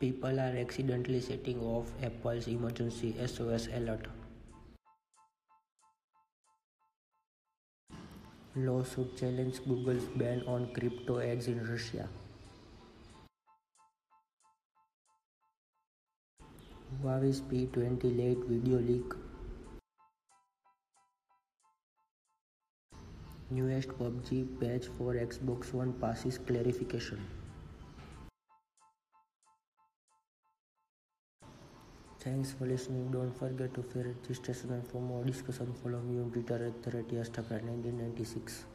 People are accidentally setting off Apple's emergency SOS alert. Lawsuit challenges Google's ban on crypto ads in Russia. Huawei's P20 Lite video leak. Newest PUBG patch for Xbox One passes clarification. Thanks for listening. Don't forget to and for more discussion follow me on Twitter at the rate 1996.